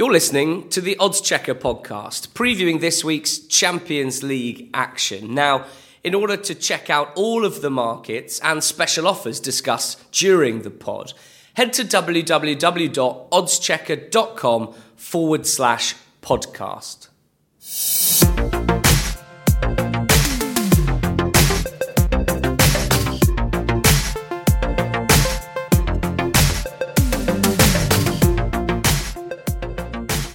You're listening to the Oddschecker podcast, previewing this week's Champions League action. Now, in order to check out all of the markets and special offers discussed during the pod, head to www.oddschecker.com forward slash podcast.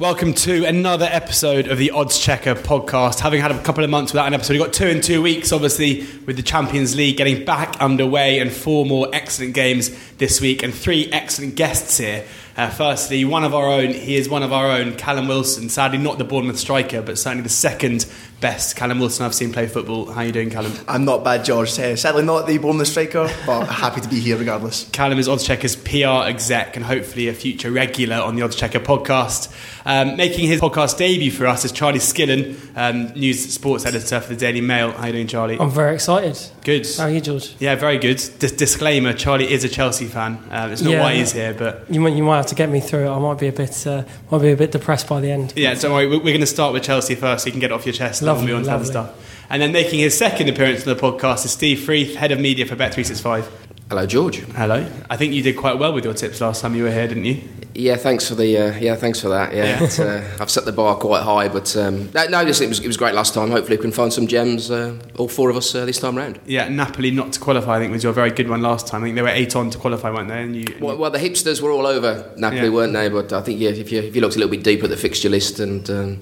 Welcome to another episode of the Oddschecker podcast. Having had a couple of months without an episode, we've got two in two weeks, obviously, with the Champions League getting back underway and four more excellent games this week and three excellent guests here. Uh, firstly, one of our own, he is one of our own, Callum Wilson. Sadly, not the Bournemouth striker, but certainly the second best Callum Wilson I've seen play football. How are you doing, Callum? I'm not bad, George. Uh, sadly, not the Bournemouth striker, but happy to be here regardless. Callum is Oddschecker's PR exec and hopefully a future regular on the Oddschecker podcast. Um, making his podcast debut for us is Charlie Skillen, um, news sports editor for the Daily Mail. How are you doing, Charlie? I'm very excited. Good. How are you, George? Yeah, very good. Dis- disclaimer: Charlie is a Chelsea fan. Um, it's not Yeah. why he's here, but You might, you might have to get me through it. I might be a bit uh, might be a bit depressed by the end. yeah. Don't worry. We're, we're going to start with Chelsea first, so you can get it off your chest. and then Lovely, on to other lovely. stuff. And then making his second appearance on the podcast is Steve Freeth, head of media for Bet365. Hello, George. Hello. I think you did quite well with your tips last time you were here, didn't you? Yeah, thanks for the uh, yeah, thanks for that. Yeah, Yeah. It's, uh, I've set the bar quite high, but um, no, no, listen, it was it was great last time. Hopefully, we can find some gems, uh, all four of us uh, this time round. Yeah, Napoli not to qualify. I think was your very good one last time. I think they were eight on to qualify, weren't they? And you, Well, well, the hipsters were all over Napoli, Yeah. weren't they? But I think yeah, if you if you looked a little bit deeper at the fixture list and um,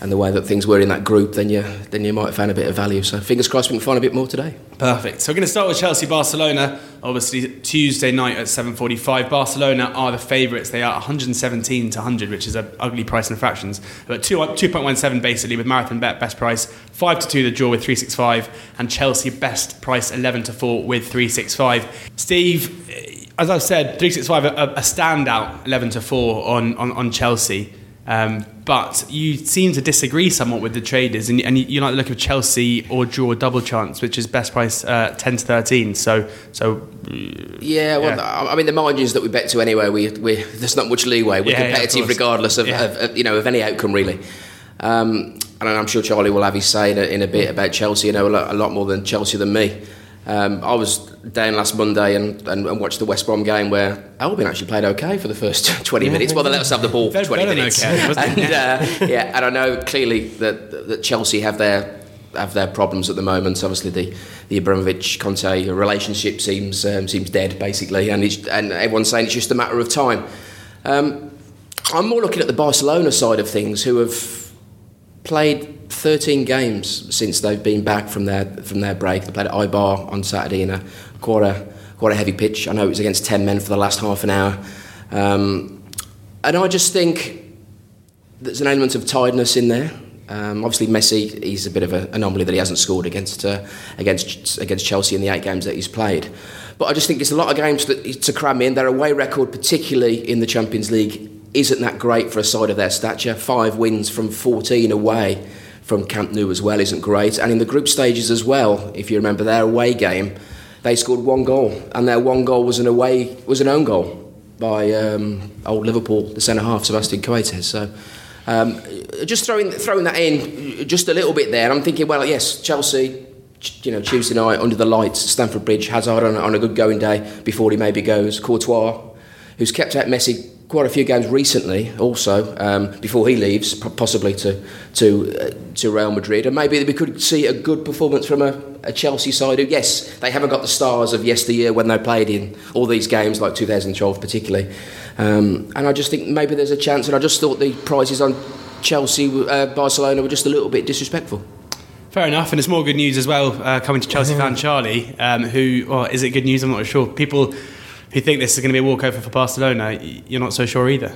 and the way that things were in that group, then you then you might have found a bit of value. So fingers crossed, we can find a bit more today. Perfect. So we're going to start with Chelsea Barcelona. Obviously Tuesday night at 7:45. Barcelona are the favourites. They are 117 to 100, which is an ugly price in fractions. But two 2.17 basically with Marathon Bet best price, five to two the draw with 365, and Chelsea best price 11 to four with 365. Steve, eh, as I've said, 365 a, a standout 11 to four on on, on Chelsea. Um, but you seem to disagree somewhat with the traders, and, and you, you like the look of Chelsea or draw double chance, which is best price uh, ten to thirteen. So, so Yeah, well, I I mean, the margins that we bet to anyway, we, we there's not much leeway. We're Yeah, yeah, of competitive regardless of, Yeah. of, of, you know of any outcome really. Um, and I'm sure Charlie will have his say in a, in a bit about Chelsea. You know a lot, a lot more than Chelsea than me. Um, I was down last Monday and, and, and watched the West Brom game where Albion actually played okay for the first 20 minutes. Well, they let us have the ball for 20 minutes. okay, and, uh, yeah, and I know clearly that, that Chelsea have their have their problems at the moment. Obviously, the the Abramovich Conte relationship seems um, seems dead basically, and it's, and everyone's saying it's just a matter of time. Um, I'm more looking at the Barcelona side of things, who have played 13 games since they've been back from their from their break. They played at Eibar on Saturday in a quite a quite a heavy pitch. I know it was against 10 men for the last half an hour, um, and I just think there's an element of tiredness in there. Um, obviously, Messi he's a bit of an anomaly that he hasn't scored against uh, against against Chelsea in the eight games that he's played. But I just think it's a lot of games that, to cram in. Their away record, particularly in the Champions League, isn't that great for a side of their stature. Five wins from 14 away from Camp Nou as well isn't great. And in the group stages as well, if you remember their away game, they scored one goal, and their one goal was an away was an own goal by um, old Liverpool, the centre half Sebastian Coates. So. Um, just throwing throwing that in just a little bit there. I'm thinking, well, yes, Chelsea, you know, Tuesday night under the lights, Stamford Bridge, Hazard on, on a good going day before he maybe goes. Courtois, who's kept out Messi quite a few games recently, also um, before he leaves, possibly to to uh, to Real Madrid, and maybe we could see a good performance from a, a Chelsea side who, yes, they haven't got the stars of yesteryear when they played in all these games, like 2012 particularly. Um, and I just think maybe there's a chance, and I just thought the prices on Chelsea, uh, Barcelona were just a little bit disrespectful. fair enough. And it's more good news as well uh, coming to Chelsea fan Charlie, um, who is it good news? I'm not sure. People who think this is going to be a walkover for Barcelona, you're not so sure either.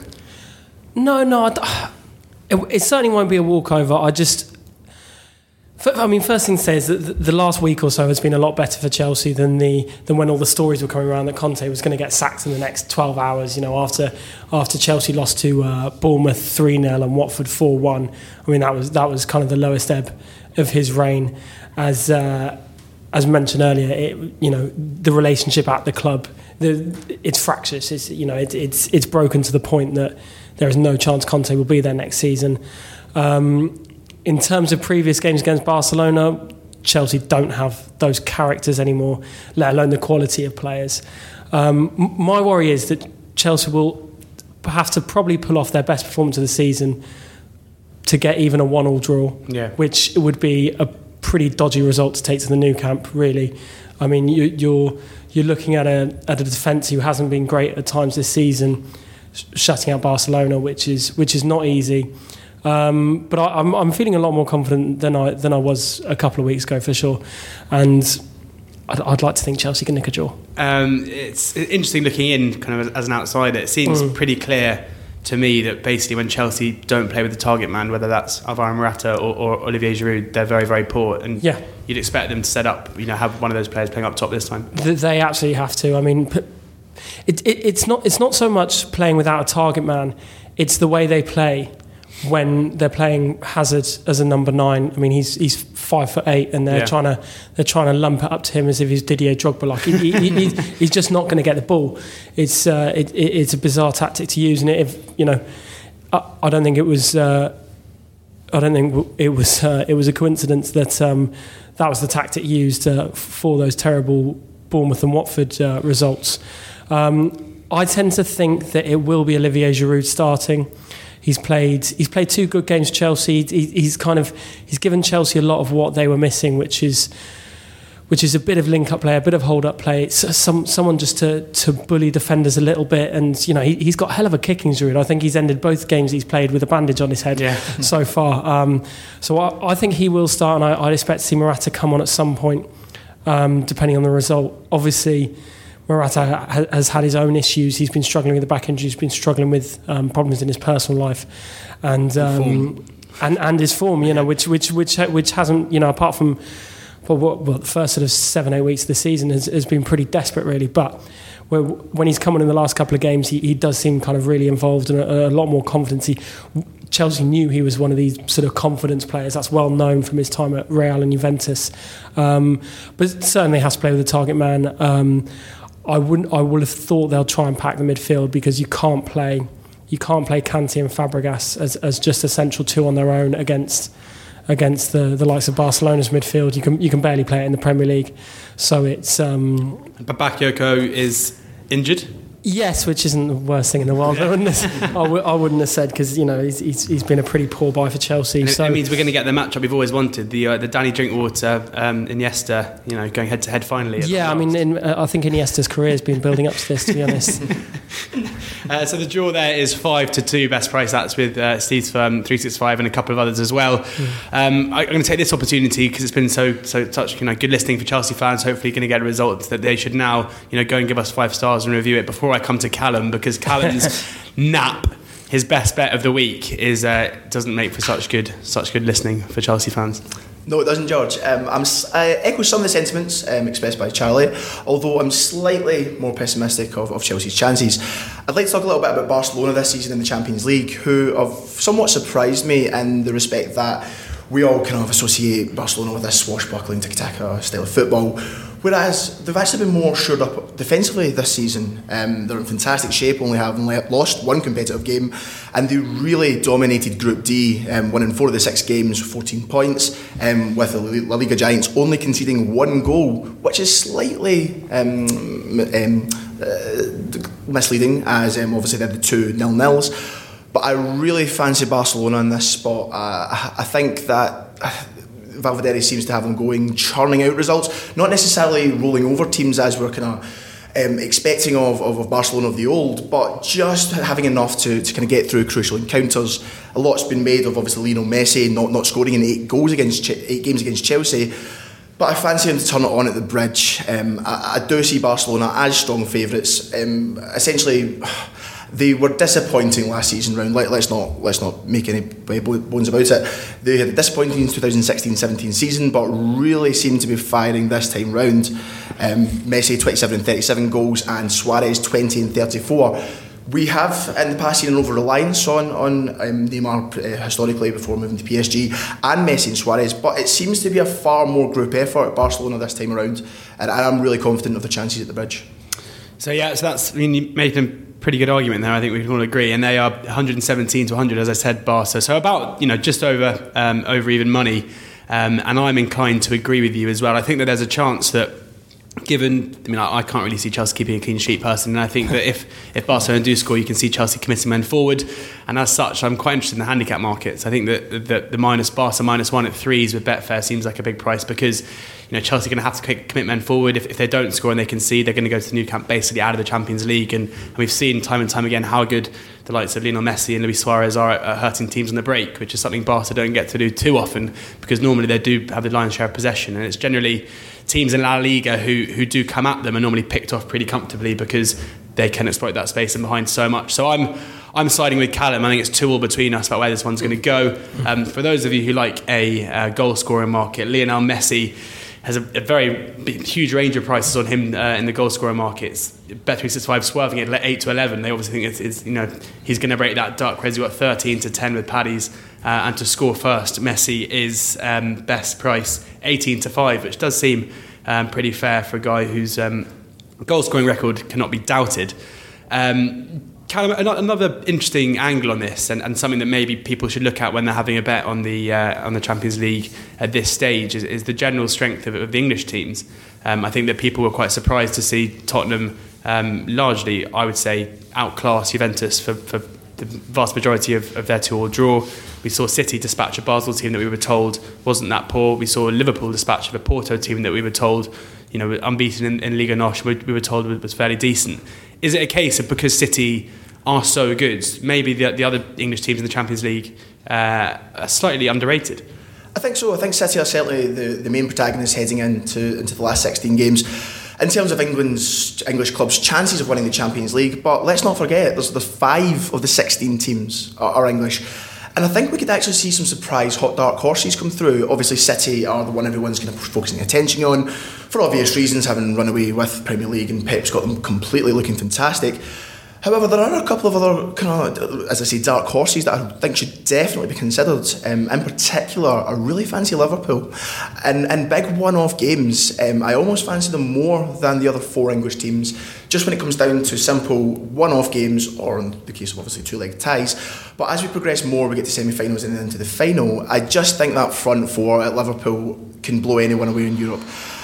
No, no, it, it certainly won't be a walkover. I just, I mean, first thing to say is that the, last week or so has been a lot better for Chelsea than the than when all the stories were coming around that Conte was going to get sacked in the next twelve hours. You know, after after Chelsea lost to uh, Bournemouth three 0 and Watford four one. I mean, that was that was kind of the lowest ebb of his reign, as. Uh, as mentioned earlier, it, you know the relationship at the club, the, it's fractious. It's you know it, it's it's broken to the point that there is no chance Conte will be there next season. Um, in terms of previous games against Barcelona, Chelsea don't have those characters anymore, let alone the quality of players. Um, my worry is that Chelsea will have to probably pull off their best performance of the season to get even a one-all draw, yeah. which would be a pretty dodgy result to take to the Nou Camp. Really, I mean, you, you're you're looking at a at a defence who hasn't been great at times this season, shutting out Barcelona, which is which is not easy. Um, but I, am I'm, I'm feeling a lot more confident than I than I was a couple of weeks ago for sure, and I'd, I'd like to think Chelsea can nick a draw. Um, it's interesting looking in, kind of as, as an outsider. It seems mm. pretty clear to me that basically when Chelsea don't play with the target man, whether that's Alvaro Morata or, or Olivier Giroud, they're very very poor, and yeah. you'd expect them to set up, you know, have one of those players playing up top this time. They absolutely have to. I mean. It, it, it's not. It's not so much playing without a target man. It's the way they play when they're playing Hazard as a number nine. I mean, he's he's five foot eight, and they're yeah. trying to they're trying to lump it up to him as if he's Didier Drogba. Like he, he, he, he's just not going to get the ball. It's uh, it, it's a bizarre tactic to use, and if you know, I, I don't think it was. Uh, I don't think it was uh, it was a coincidence that um, that was the tactic used uh, for those terrible Bournemouth and Watford uh, results. Um, I tend to think that it will be Olivier Giroud starting. He's played he's played two good games. Chelsea. He, he's kind of he's given Chelsea a lot of what they were missing, which is which is a bit of link up play, a bit of hold up play. It's some someone just to to bully defenders a little bit, and you know he, has got a hell of a kicking Giroud. I think he's ended both games he's played with a bandage on his head yeah. so far. Um, so I, I, think he will start, and I, would expect to see Morata come on at some point, um, depending on the result. Obviously Morata has had his own issues. He's been struggling with the back injury. He's been struggling with um, problems in his personal life, and um, and and his form. You know, which which which which hasn't you know apart from well, well the first sort of seven eight weeks of the season has, has been pretty desperate really, but. When he's come on in the last couple of games, he, he does seem kind of really involved and a, a lot more confidence. He, Chelsea knew he was one of these sort of confidence players. That's well known from his time at Real and Juventus. Um, but certainly has to play with a target man. Um, I wouldn't. I would have thought they'll try and pack the midfield because you can't play. You can't play Kante and Fabregas as, as just a central two on their own against against the, the likes of Barcelona's midfield. You can you can barely play it in the Premier League. So it's. Um, Bakayoko is injured. Yes, which isn't the worst thing in the world. I, wouldn't have, I, w- I wouldn't have said because you know he's, he's, he's been a pretty poor buy for Chelsea. So it means we're going to get the matchup we've always wanted: the uh, the Danny Drinkwater um, Iniesta, you know, going head to head finally. Yeah, I mean, in, uh, I think Iniesta's career has been building up to this. To be honest. uh, so the draw there is five to two best price. That's with uh, Steve's firm three six five and a couple of others as well. Mm. Um, I, am going to take this opportunity because it's been so so such you know good listening for Chelsea fans. Hopefully, going to get a result that they should now you know go and give us five stars and review it before I come to Callum because Callum's nap, his best bet of the week, is uh, doesn't make for such good such good listening for Chelsea fans. No, it doesn't, George. Um, I'm, I echo some of the sentiments um, expressed by Charlie, although I'm slightly more pessimistic of, of, Chelsea's chances. I'd like to talk a little bit about Barcelona this season in the Champions League, who have somewhat surprised me in the respect that we all kind of associate Barcelona with this swashbuckling tiki-taka style of football Whereas they've actually been more shored up defensively this season. Um, they're in fantastic shape, only having lost one competitive game, and they really dominated Group D, um, winning four of the six games, 14 points, um, with the La Liga Giants only conceding one goal, which is slightly um, um, uh, misleading, as um, obviously they're the two nil nils. But I really fancy Barcelona in this spot. Uh, I think that Valverde seems to have them going, churning out results, not necessarily rolling over teams as we're kind of. Um, expecting of, of, of, Barcelona of the old, but just having enough to, to kind of get through crucial encounters. A lot's been made of obviously Lionel Messi not, not scoring in eight goals against eight games against Chelsea, but I fancy him to turn it on at the bridge. Um, I, I, do see Barcelona as strong favourites. Um, essentially they were disappointing last season round. Let, us not let's not make any bones about it. They had a disappointing 2016-17 season, but really seemed to be firing this time round. Um, Messi 27 and 37 goals, and Suarez 20 and 34. We have in the past seen an over reliance on on um, Neymar uh, historically before moving to PSG and Messi and Suarez, but it seems to be a far more group effort at Barcelona this time around, and I'm really confident of the chances at the bridge. So yeah, so that's I mean you made them pretty good argument there. I think we can all agree, and they are 117 to 100, as I said, Barca. So about you know just over um, over even money, um, and I'm inclined to agree with you as well. I think that there's a chance that. Given, I mean, I, can't really see Chelsea keeping a clean sheet personally, and I think that if, if Barcelona do score, you can see Chelsea committing men forward, and as such, I'm quite interested in the handicap markets. I think that the, the minus Barca minus one at threes with Betfair seems like a big price because you know, Chelsea are going to have to commit men forward. If, if they don't score and they can see, they're going to go to the Nou Camp basically out of the Champions League. And, and, we've seen time and time again how good the likes of Lionel Messi and Luis Suarez are at, at hurting teams on the break, which is something Barca don't get to do too often because normally they do have the lion's share of possession. And it's generally teams in La Liga who, who do come at them are normally picked off pretty comfortably because they can exploit that space and behind so much. So I'm I'm siding with Callum. I think it's two all between us about where this one's going to go. Um, for those of you who like a uh, goal scoring market, Lionel Messi has a, a very big, huge range of prices on him uh, in the goal scorer markets. Bet365 swerving it 8 to 11. They obviously think it's, it's you know he's going to break that duck. Whereas you've got 13 to 10 with Paddy's uh, and to score first, Messi is um, best price 18 to 5, which does seem um, pretty fair for a guy whose um, goal scoring record cannot be doubted. Um, Callum, another interesting angle on this, and, and, something that maybe people should look at when they're having a bet on the uh, on the Champions League at this stage, is, is the general strength of, of the English teams. Um, I think that people were quite surprised to see Tottenham um, largely, I would say, outclass Juventus for, for the vast majority of, of their two-all draw. We saw City dispatch a Basel team that we were told wasn't that poor. We saw Liverpool dispatch of a Porto team that we were told, you know, unbeaten in, in Liga NOS, we, we were told was fairly decent. Is it a case of because City are so good, maybe the, the other English teams in the Champions League uh, are slightly underrated? I think so. I think City are certainly the, the main protagonists heading into into the last 16 games. In terms of England's English clubs' chances of winning the Champions League, but let's not forget there's the five of the 16 teams are, are English. And I think we could actually see some surprise hot dark horses come through. Obviously, City are the one everyone's kind of focusing attention on for obvious reasons, having run away with Premier League and Pep's got them completely looking fantastic. However, there are a couple of other kind of, as I say, dark horses that I think should definitely be considered. Um, in particular, I really fancy Liverpool, and in big one-off games, um, I almost fancy them more than the other four English teams. Just when it comes down to simple one-off games, or in the case of obviously two-leg ties. But as we progress more, we get to semi-finals and then to the final. I just think that front four at Liverpool can blow anyone away in Europe.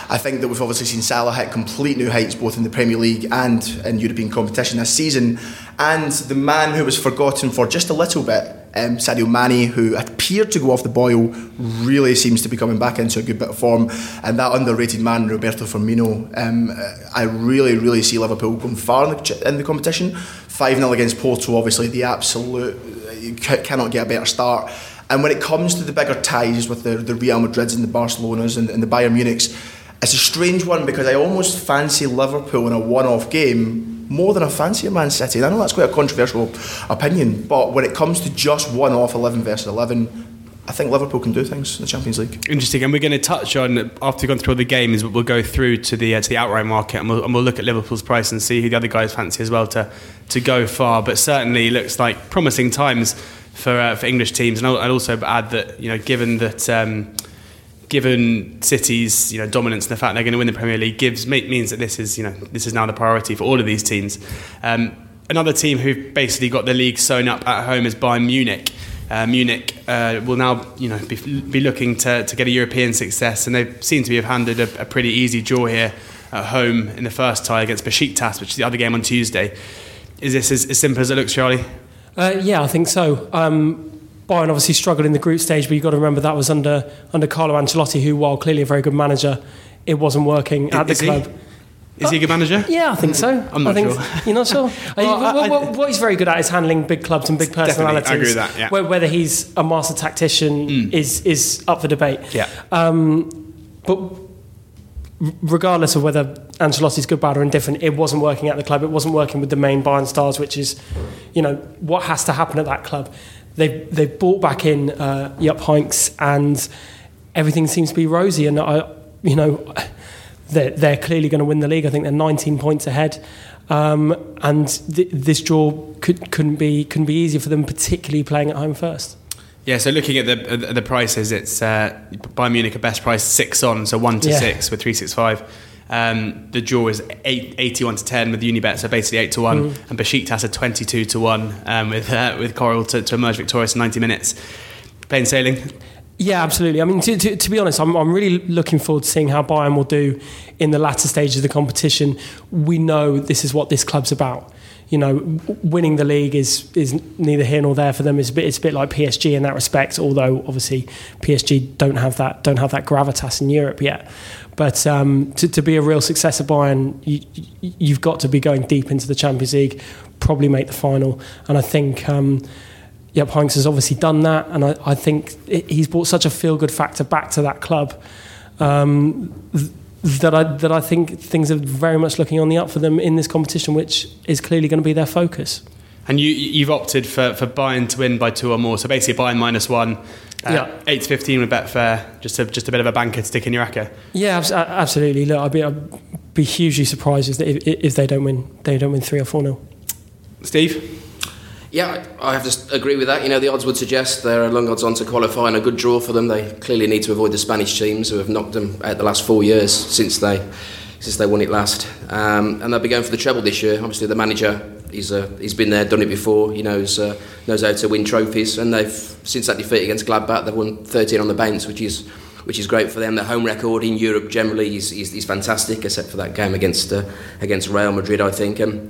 I think that we've obviously seen Salah hit complete new heights both in the Premier League and in European competition this season. And the man who was forgotten for just a little bit, um, Sadio Mane, who appeared to go off the boil, really seems to be coming back into a good bit of form. And that underrated man, Roberto Firmino, um, I really, really see Liverpool going far in the, in the competition. 5 0 against Porto, obviously, the absolute, you cannot get a better start. And when it comes to the bigger ties with the, the Real Madrids and the Barcelonas and, and the Bayern Munichs, it's a strange one because I almost fancy Liverpool in a one-off game more than I fancy Man City. And I know that's quite a controversial opinion, but when it comes to just one-off 11 versus 11, I think Liverpool can do things in the Champions League. Interesting, and we're going to touch on after gone through all the games. We'll go through to the uh, to the outright market, and we'll, and we'll look at Liverpool's price and see who the other guys fancy as well to to go far. But certainly looks like promising times for uh, for English teams, and I'll, I'll, also add that you know given that. Um, given City's you know dominance and the fact they're going to win the Premier League gives means that this is you know this is now the priority for all of these teams. Um, another team who've basically got the league sewn up at home is Bayern Munich. Uh, Munich uh, will now, you know, be, be, looking to, to get a European success, and they seem to be have handed a, a, pretty easy draw here at home in the first tie against Besiktas, which is the other game on Tuesday. Is this as, as simple as it looks, Charlie? Uh, yeah, I think so. Um, Bayern obviously struggled in the group stage, but you've got to remember that was under under Carlo Ancelotti, who, while clearly a very good manager, it wasn't working at is the club. He? Is he a good manager? Yeah, I think so. I'm not sure. You're not sure? well, what, what, what, he's very good at is handling big clubs and big personalities. I agree with that, yeah. Whether he's a master tactician mm. is, is up for debate. Yeah. Um, but regardless of whether Ancelotti's good, bad, or indifferent, it wasn't working at the club. It wasn't working with the main Bayern stars, which is, you know, what has to happen at that club they've they've brought back in uh, Heynckes and everything seems to be rosy. And I, you know, they're, they're clearly going to win the league. I think they're 19 points ahead. Um, and th- this draw could, couldn't be couldn't be easy for them, particularly playing at home first. Yeah, so looking at the the prices, it's uh, Bayern Munich a best price six on, so one to yeah. six with three six five. Um, the draw is eight, 81 to 10 with Unibet, so basically 8 to 1. Mm. And Besiktas had 22 to 1 um, with, uh, with Coral to, to emerge victorious in 90 minutes. Plain sailing? Yeah, absolutely. I mean, to, to, to, be honest, I'm, I'm really looking forward to seeing how Bayern will do in the latter stages of the competition. We know this is what this club's about. You know, winning the league is is neither here nor there for them. It's a bit it's a bit like PSG in that respect. Although obviously PSG don't have that don't have that gravitas in Europe yet. But um, to, to be a real success of Bayern, you, you've got to be going deep into the Champions League, probably make the final. And I think. Um, Heynckes has obviously done that, and I, I think it, he's brought such a feel-good factor back to that club um, th- that I that I think things are very much looking on the up for them in this competition, which is clearly going to be their focus. And you you've opted for, for Bayern to win by two or more, so basically Bayern minus one. Uh, yeah. eight to fifteen with Betfair, just a, just a bit of a banker to stick in your acca. Yeah, absolutely. Look, I'd be, I'd be hugely surprised if, if they don't win. They don't win three or four nil. Steve. Yeah, I have to agree with that. You know, the odds would suggest there are long odds on to qualify and a good draw for them. They clearly need to avoid the Spanish teams who have knocked them out the last four years since they since they won it last. Um, and they'll be going for the treble this year. Obviously, the manager he's uh, he's been there, done it before. He knows uh, knows how to win trophies. And they've since that defeat against Gladbach, they've won 13 on the bounce, which is which is great for them. Their home record in Europe generally is, is, is fantastic, except for that game against uh, against Real Madrid, I think. Um,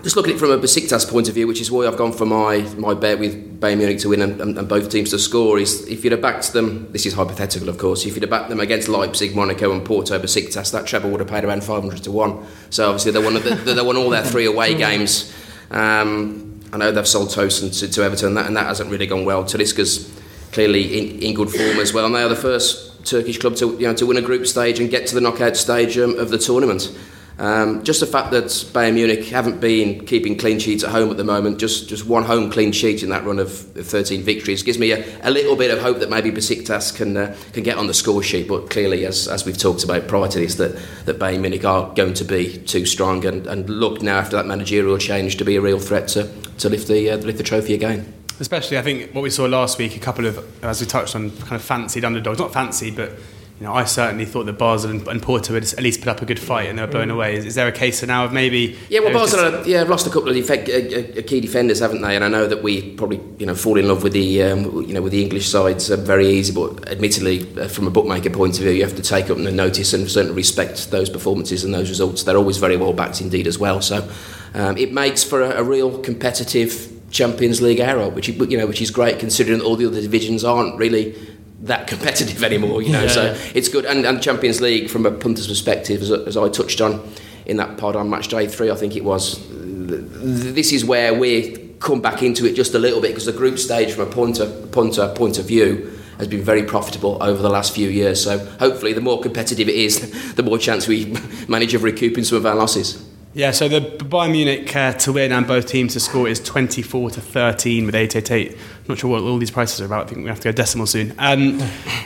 just looking at it from a Besiktas point of view, which is why I've gone for my, my bet with Bayern Munich to win and, and, and, both teams to score, is if you'd have backed them, this is hypothetical of course, if you'd have backed them against Leipzig, Monaco and Porto Besiktas, that treble would have paid around 500 to 1. So obviously they won, they, they won all their three away games. Um, I know they've sold Tosun to, to Everton and that, and that hasn't really gone well. Talisca's clearly in, in good form as well and they are the first Turkish club to, you know, to win a group stage and get to the knockout stage um, of the tournament. Um, just the fact that Bayern Munich haven't been keeping clean sheets at home at the moment, just, just one home clean sheet in that run of 13 victories, gives me a, a little bit of hope that maybe Besiktas can uh, can get on the score sheet. But clearly, as, as we've talked about prior to this, that, that Bayern Munich are going to be too strong and, and look now after that managerial change to be a real threat to, to lift, the, uh, lift the trophy again. Especially, I think what we saw last week, a couple of, as we touched on, kind of fancied underdogs, not fancied, but you know, I certainly thought that Basel and, and Porto would at least put up a good fight and they were blown mm. away. Is, is, there a case now of maybe? Yeah, well, Basel, just... yeah, have lost a couple of uh, uh, key defenders, haven't they? And I know that we probably, you know, fall in love with the, um, you know, with the English sides uh, very easy. But admittedly, uh, from a bookmaker point of view, you have to take up the notice and certainly respect those performances and those results. They're always very well backed indeed as well. So um, it makes for a, a real competitive Champions League era, which you know, which is great considering all the other divisions aren't really that competitive anymore, you know. Yeah, so yeah. it's good. And, and Champions League, from a punter's perspective, as, as I touched on in that pod on match day three, I think it was. This is where we come back into it just a little bit because the group stage, from a punter, punter point of view, has been very profitable over the last few years. So hopefully, the more competitive it is, the more chance we manage of recouping some of our losses. Yeah, so the Bayern Munich uh, to win and both teams to score is 24 to 13 with 888. I'm not sure what all these prices are about. I think we have to go decimal soon. Um,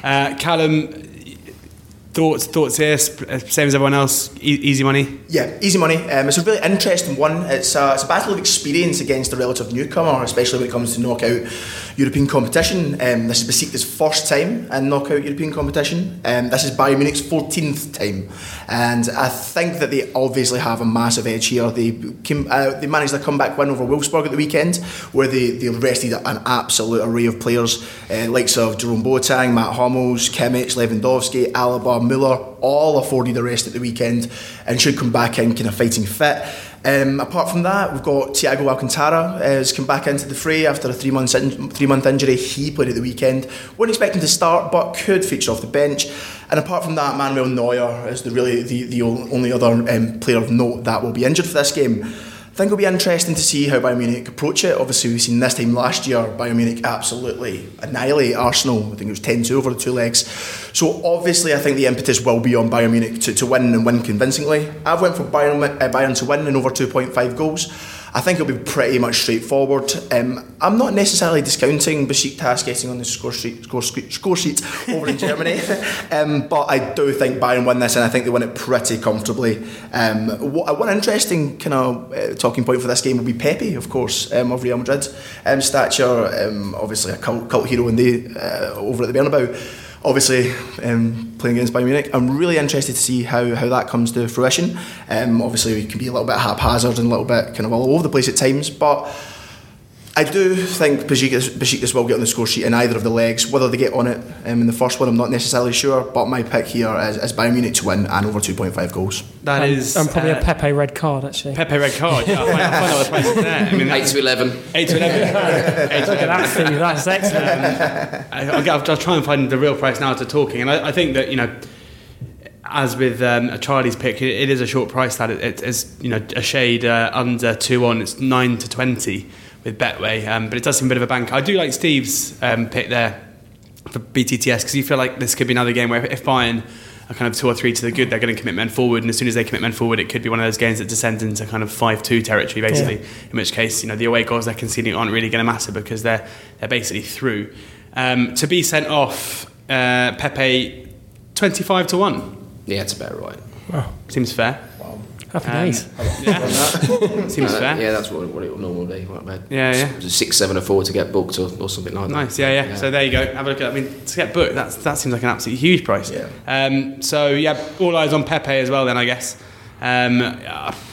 uh, Callum, thoughts thoughts here? Uh, same as everyone else. E- easy money. Yeah, easy money. Um, it's a really interesting one. It's a, it's a battle of experience against a relative newcomer, especially when it comes to knockout European competition. Um, this is Besiktas' first time in knockout European competition. Um, this is Bayern Munich's 14th time. And I think that they obviously have a massive edge here. They came, uh, they managed a comeback win over Wolfsburg at the weekend, where they, they rested an absolute array of players, uh, likes of Jerome Boateng, Matt Hummels, Kimmich, Lewandowski, Alaba, Muller, all afforded a rest at the weekend and should come back in kind of fighting fit. Um, apart from that, we've got Thiago Alcantara uh, has come back into the fray after a three month in, three month injury. He played at the weekend. Wouldn't expect him to start, but could feature off the bench. And apart from that, Manuel Neuer is the really the, the only other um, player of note that will be injured for this game. I think it'll be interesting to see how Bayern Munich approach it. Obviously, we've seen this time last year Bayern Munich absolutely annihilate Arsenal. I think it was 10 2 over the two legs. So, obviously, I think the impetus will be on Bayern Munich to, to win and win convincingly. I've went for Bayern, uh, Bayern to win in over 2.5 goals. I think it'll be pretty much straightforward. Um, I'm not necessarily discounting Besiktas getting on the score sheet, score, score sheet over in Germany, um, but I do think Bayern win this, and I think they win it pretty comfortably. Um, what, one interesting kind of uh, talking point for this game will be Pepe, of course, um, of Real Madrid. Um, stature, um, obviously a cult, cult hero in the uh, over at the Bernabeu obviously um, playing against Bayern Munich. I'm really interested to see how, how that comes to fruition. Um, obviously, we can be a little bit haphazard and a little bit kind of all over the place at times, but I do think Besiktas, Besiktas will get on the score sheet in either of the legs. Whether they get on it um, in the first one, I'm not necessarily sure. But my pick here is, is Bayern Munich to win and over 2.5 goals. That and, is and probably uh, a Pepe red card actually. Pepe red card. Yeah, I'll find, I'll find out what the price is there. I mean, Eight to eleven. eight to eleven. Eight to Look at 11. that, Steve. That's excellent. I- I'll, get- I'll try and find the real price now to talking. And I, I think that you know, as with um, Charlie's pick, it, it is a short price that it, it is you know a shade uh, under two on. It's nine to twenty with Betway, um, but it does seem a bit of a bank. I do like Steve's um, pick there for BTTS because you feel like this could be another game where if Bayern are kind of two or three to the good, they're going to commit men forward, and as soon as they commit men forward, it could be one of those games that descends into kind of five-two territory, basically. In which case, you know, the away goals they're conceding aren't really going to matter because they're they're basically through. Um, to be sent off, uh, Pepe, twenty-five to one Yeah, it's about right. Wow. Seems fair. Happy Um, days. Seems Uh, fair. yeah, that's what, what it will normally be. What about Yeah, yeah. s- Six, seven, or four to get booked or, or something like that. Nice, yeah, yeah, So there you go. Have a look at. I mean, to get booked, that's that seems like an absolutely huge price. Yeah. Um, so yeah, all eyes on Pepe as well. Then I guess. Um,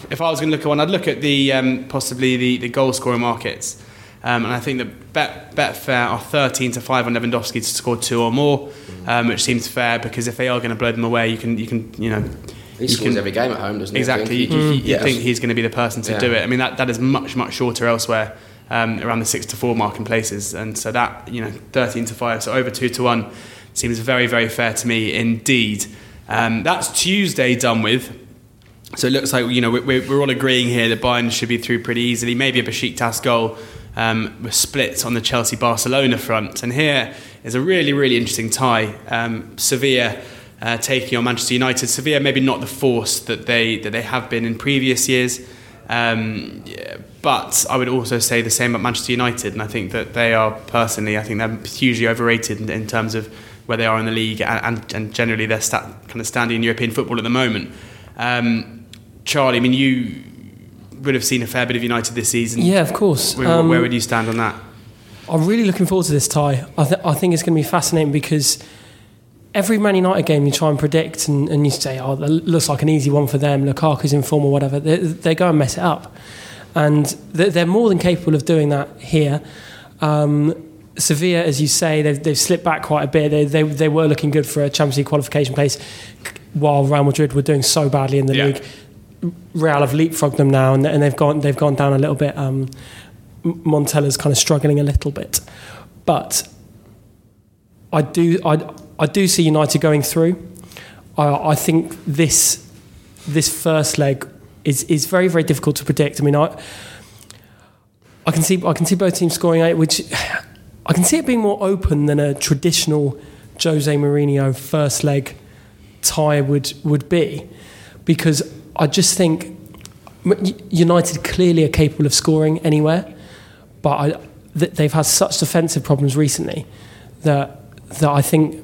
if I was going to look at one, I'd look at the um, possibly the, the goal scoring markets. Um, and I think that Bet Betfair are 13 to five on Lewandowski to score two or more, um, which seems fair because if they are going to blow them away, you can you can you know. He scores can- every game at home, doesn't he? Exactly. You, think? you, you Yes. think he's going to be the person to Yeah. do it. I mean, that, that is much, much shorter elsewhere, um, around the six to four mark in places. And so that, you know, 13 to five, so over two to one, seems very, very fair to me indeed. Um, that's Tuesday done with. So it looks like, you know, we're, we're all agreeing here that Bayern should be through pretty easily. Maybe a Besiktas goal. Um, we're split on the Chelsea Barcelona front. And here is a really, really interesting tie. Um, Sevilla uh, taking on Manchester United. Sevilla maybe not the force that they that they have been in previous years, um, but I would also say the same about Manchester United. And I think that they are personally, I think they're hugely overrated in, in terms of where they are in the league and, and, and generally their stat, kind of standing in European football at the moment. Um, Charlie, I mean, you would have seen a fair bit of United this season. Yeah, of course. Where, Um, where would you stand on that? I'm really looking forward to this tie. I, th- I think it's going to be fascinating because every Man United game you try and predict and, and you say, oh, that looks like an easy one for them, Lukaku's in form or whatever, they, they go and mess it up. And they're, they're more than capable of doing that here. Um, Sevilla, as you say, they've, they've slipped back quite a bit. They, they, they were looking good for a Champions League qualification place while Real Madrid were doing so badly in the Yeah. league. Real have leapfrogged them now, and, and they've gone they've gone down a little bit. Um, Montella's kind of struggling a little bit, but I do I, I do see United going through. I, I think this this first leg is is very very difficult to predict. I mean, I I can see I can see both teams scoring eight, which I can see it being more open than a traditional Jose Mourinho first leg tie would would be, because I just think United clearly are capable of scoring anywhere, but I, they've had such defensive problems recently that that I think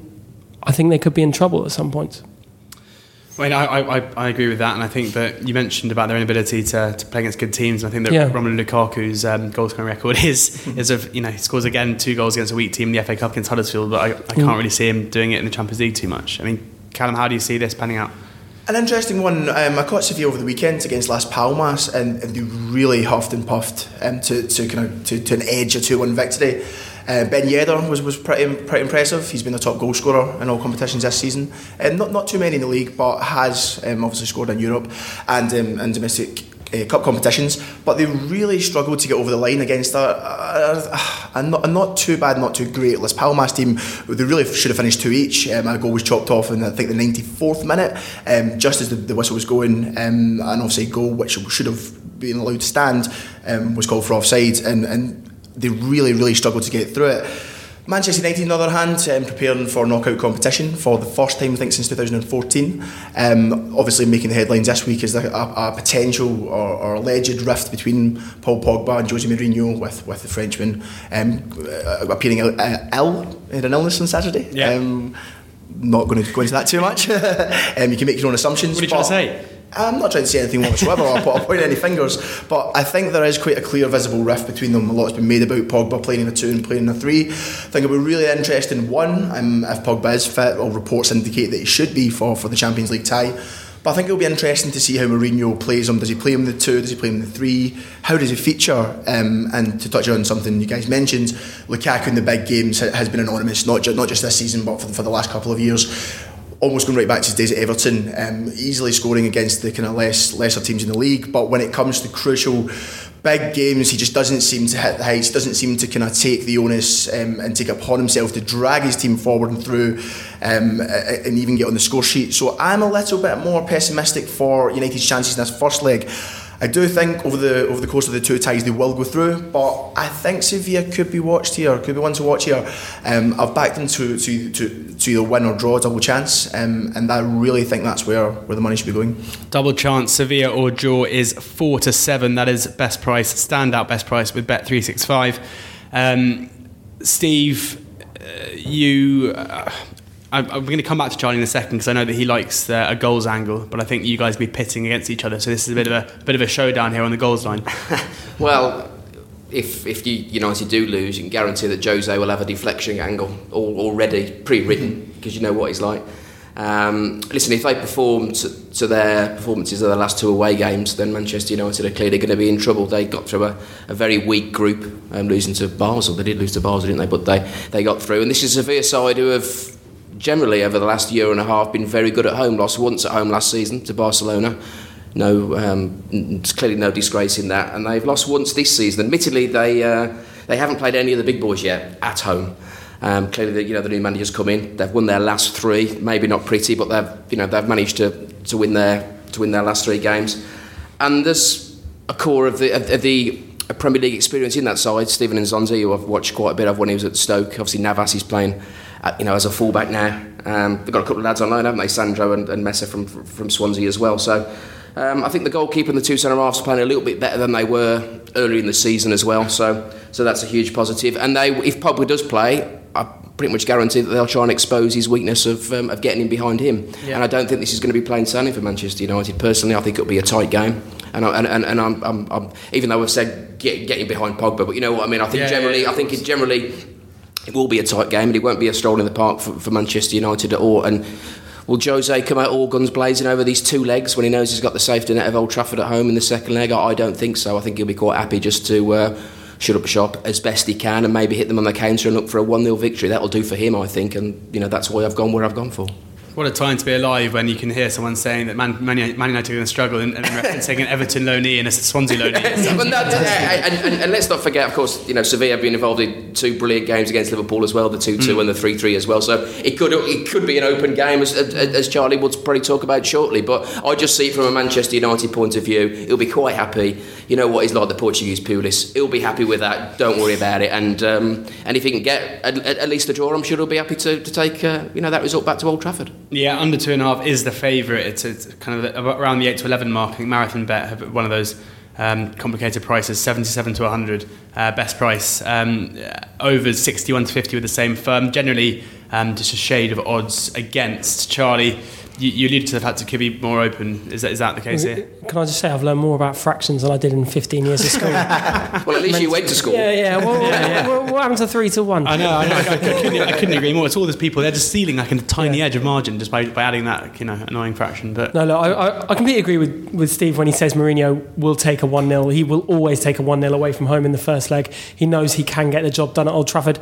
I think they could be in trouble at some point. I mean, I, I, I- I agree with that, and I think that you mentioned about their inability to, to play against good teams. And I think that Yeah. Romelu Lukaku's um, goal scoring record is is of you know he scores again two goals against a weak team in the FA Cup against Huddersfield, but I, I can't really see him doing it in the Champions League too much. I mean, Callum, how do you see this panning out? An interesting one. Um, I caught Sevilla over the weekend against Las Palmas, and, and they really huffed and puffed um, to, to kind of to, to an edge or two-one victory. Uh, ben Yedder was, was pretty pretty impressive. He's been the top goal scorer in all competitions this season. Um, not not too many in the league, but has um, obviously scored in Europe and um, and domestic uh, cup competitions. But they really struggled to get over the line against a, a, a, not, a not too bad, not too great Las Palmas team. They really should have finished two each. Um, a goal was chopped off in I think the 94th minute, um, just as the, the whistle was going, um, an offside goal which should have been allowed to stand um, was called for offside, and, and they really, really struggled to get through it. Manchester United, on the other hand, um, preparing for knockout competition for the first time, I think, since 2014. Um, obviously, making the headlines this week is a, a, a potential or, or alleged rift between Paul Pogba and Jose Mourinho, with, with the Frenchman um, uh, appearing ill, uh, ill, had an illness on Saturday. Yeah. Um, not going to go into that too much. um, you can make your own assumptions. What are you trying to say? I'm not trying to say anything whatsoever or put- point any fingers, but I think there is quite a clear visible rift between them. A lot's been made about Pogba playing in a two and playing in a three. I think it'll be really interesting. One, um, if Pogba is fit, all reports indicate that he should be for, for the Champions League tie. But I think it'll be interesting to see how Mourinho plays him. Does he play him in the two? Does he play him in the three? How does he feature? Um, and to touch on something you guys mentioned, Lukaku in the big games has been anonymous, not, ju- not just this season, but for, for the last couple of years almost going right back to his days at Everton, um, easily scoring against the kind of less lesser teams in the league. But when it comes to crucial big games, he just doesn't seem to hit the heights. Doesn't seem to kind of take the onus um, and take upon himself to drag his team forward and through, um, and even get on the score sheet. So I'm a little bit more pessimistic for United's chances in this first leg. I do think over the over the course of the two ties they will go through, but I think Sevilla could be watched here, could be one to watch here. Um, I've backed them to, to, to, to either win or draw, double chance, um, and I really think that's where, where the money should be going. Double chance, Sevilla or draw is four to seven. That is best price, standout best price with Bet three six five. Um, Steve, uh, you. Uh, I'm, I'm going to come back to Charlie in a second because I know that he likes uh, a goals angle, but I think you guys be pitting against each other. So this is a bit of a, bit of a showdown here on the goals line. Well, if if you United do lose, you can guarantee that Jose will have a deflection angle all, already pre-written because you know what he's like. Um, listen, if they perform to, to their performances of the last two away games, then Manchester United are clearly going to be in trouble. They got through a, a very weak group, um, losing to Basel. They did lose to Basel, didn't they? But they, they got through. And this is a Sevilla side who have generally over the last year and a half been very good at home. Lost once at home last season to Barcelona. No, um, clearly no disgrace in that. And they've lost once this season. Admittedly, they uh, they haven't played any of the big boys yet at home. Um, clearly, the, you know the new managers come in. They've won their last three. Maybe not pretty, but they've you know they've managed to, to win their to win their last three games. And there's a core of the of, of the Premier League experience in that side. Stephen Nzonzi, who I've watched quite a bit of when he was at Stoke. Obviously, Navas is playing, uh, you know, as a fullback now. Um, they've got a couple of lads on loan, haven't they? Sandro and, and Mesa from from Swansea as well. So. Um, I think the goalkeeper and the two centre halves are playing a little bit better than they were earlier in the season as well. So, so that's a huge positive. And they, if Pogba does play, I pretty much guarantee that they'll try and expose his weakness of, um, of getting in behind him. And I don't think this is going to be plain sailing for Manchester United. Personally, I think it'll be a tight game. And, I, and, and, and I'm, I'm, I'm, even though I've said get, getting behind Pogba, but you know what I mean. I think Yeah, generally, yeah, yeah, I think it generally it will be a tight game, and it won't be a stroll in the park for, for Manchester United at all. And will Jose come out all guns blazing over these two legs when he knows he's got the safety net of Old Trafford at home in the second leg? I, don't think so. I think he'll be quite happy just to. Uh, Shut up shop as best he can and maybe hit them on the counter and look for a 1 0 victory. That'll do for him, I think, and you know that's why I've gone where I've gone for. What a time to be alive when you can hear someone saying that Man, Man, Man United are going to struggle and, and referencing an Everton loanee and a Swansea loanee. and, and, and let's not forget, of course, you know Sevilla have been involved in two brilliant games against Liverpool as well, the two-two and the three-three as well. So it could it could be an open game, as, as, as Charlie will probably talk about shortly. But I just see it from a Manchester United point of view. He'll be quite happy. You know what he's like, the Portuguese Pulis. He'll be happy with that. Don't worry about it. And um, and if he can get at, at least a draw, I'm sure he'll be happy to, to take uh, you know that result back to Old Trafford. Yeah, under two and a half is the favourite. It's, it's kind of around the eight to eleven mark. I think Marathon Bet have one of those um, complicated prices, seventy-seven to one hundred, uh, best price. Um, over sixty-one to fifty with the same firm. Generally, um, just a shade of odds against Charlie. You, you alluded to the fact that it could be more open. Is that, is that the case here? Can I just say I've learned more about fractions than I did in 15 years of school? Well, at least you went to school. yeah. What, what, what happened to three to one? I know, I know. I, I, couldn't, I couldn't agree more. It's all those people. They're just stealing like a tiny edge of margin just by, by adding that you know annoying fraction. But No, no, I, I, I completely agree with, with Steve when he says Mourinho will take a 1 0. He will always take a 1 0 away from home in the first leg. He knows he can get the job done at Old Trafford.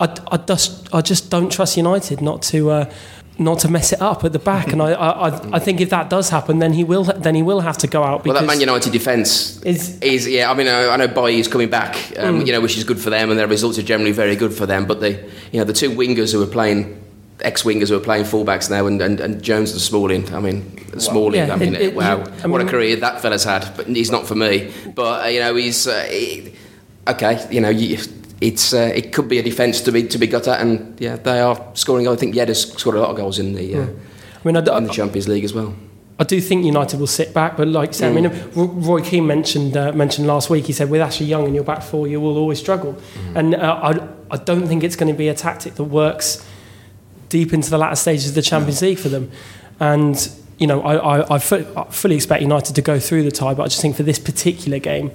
I, I, just, I just don't trust United not to. Uh, not to mess it up at the back, and I, I, I think if that does happen, then he will, then he will have to go out. Well, that Man United defence Is- is, yeah. I mean, I, I know Bailly is coming back, um, Mm. you know, which is good for them, and their results are generally very good for them. But the, you know, the two wingers who are playing, ex-wingers who are playing fullbacks now, and, and, and Jones and Smalling. I mean, Smalling. Yeah, I mean, it- it- wow, I what a career that fella's had. But he's not for me. But uh, you know, he's uh, he- okay. You know, you, it's uh, it could be a defence to be to be got at, and yeah, they are scoring. I think Yedder's scored a lot of goals in the uh, I mean, I, d- in the Champions League as well. I do think United will sit back, but like I said, I mean, Roy Keane mentioned uh, mentioned last week. He said, with Ashley Young in your back four, you will always struggle, and uh, I I don't think it's going to be a tactic that works deep into the latter stages of the Champions League for them. And you know, I, I, I fully expect United to go through the tie, but I just think for this particular game,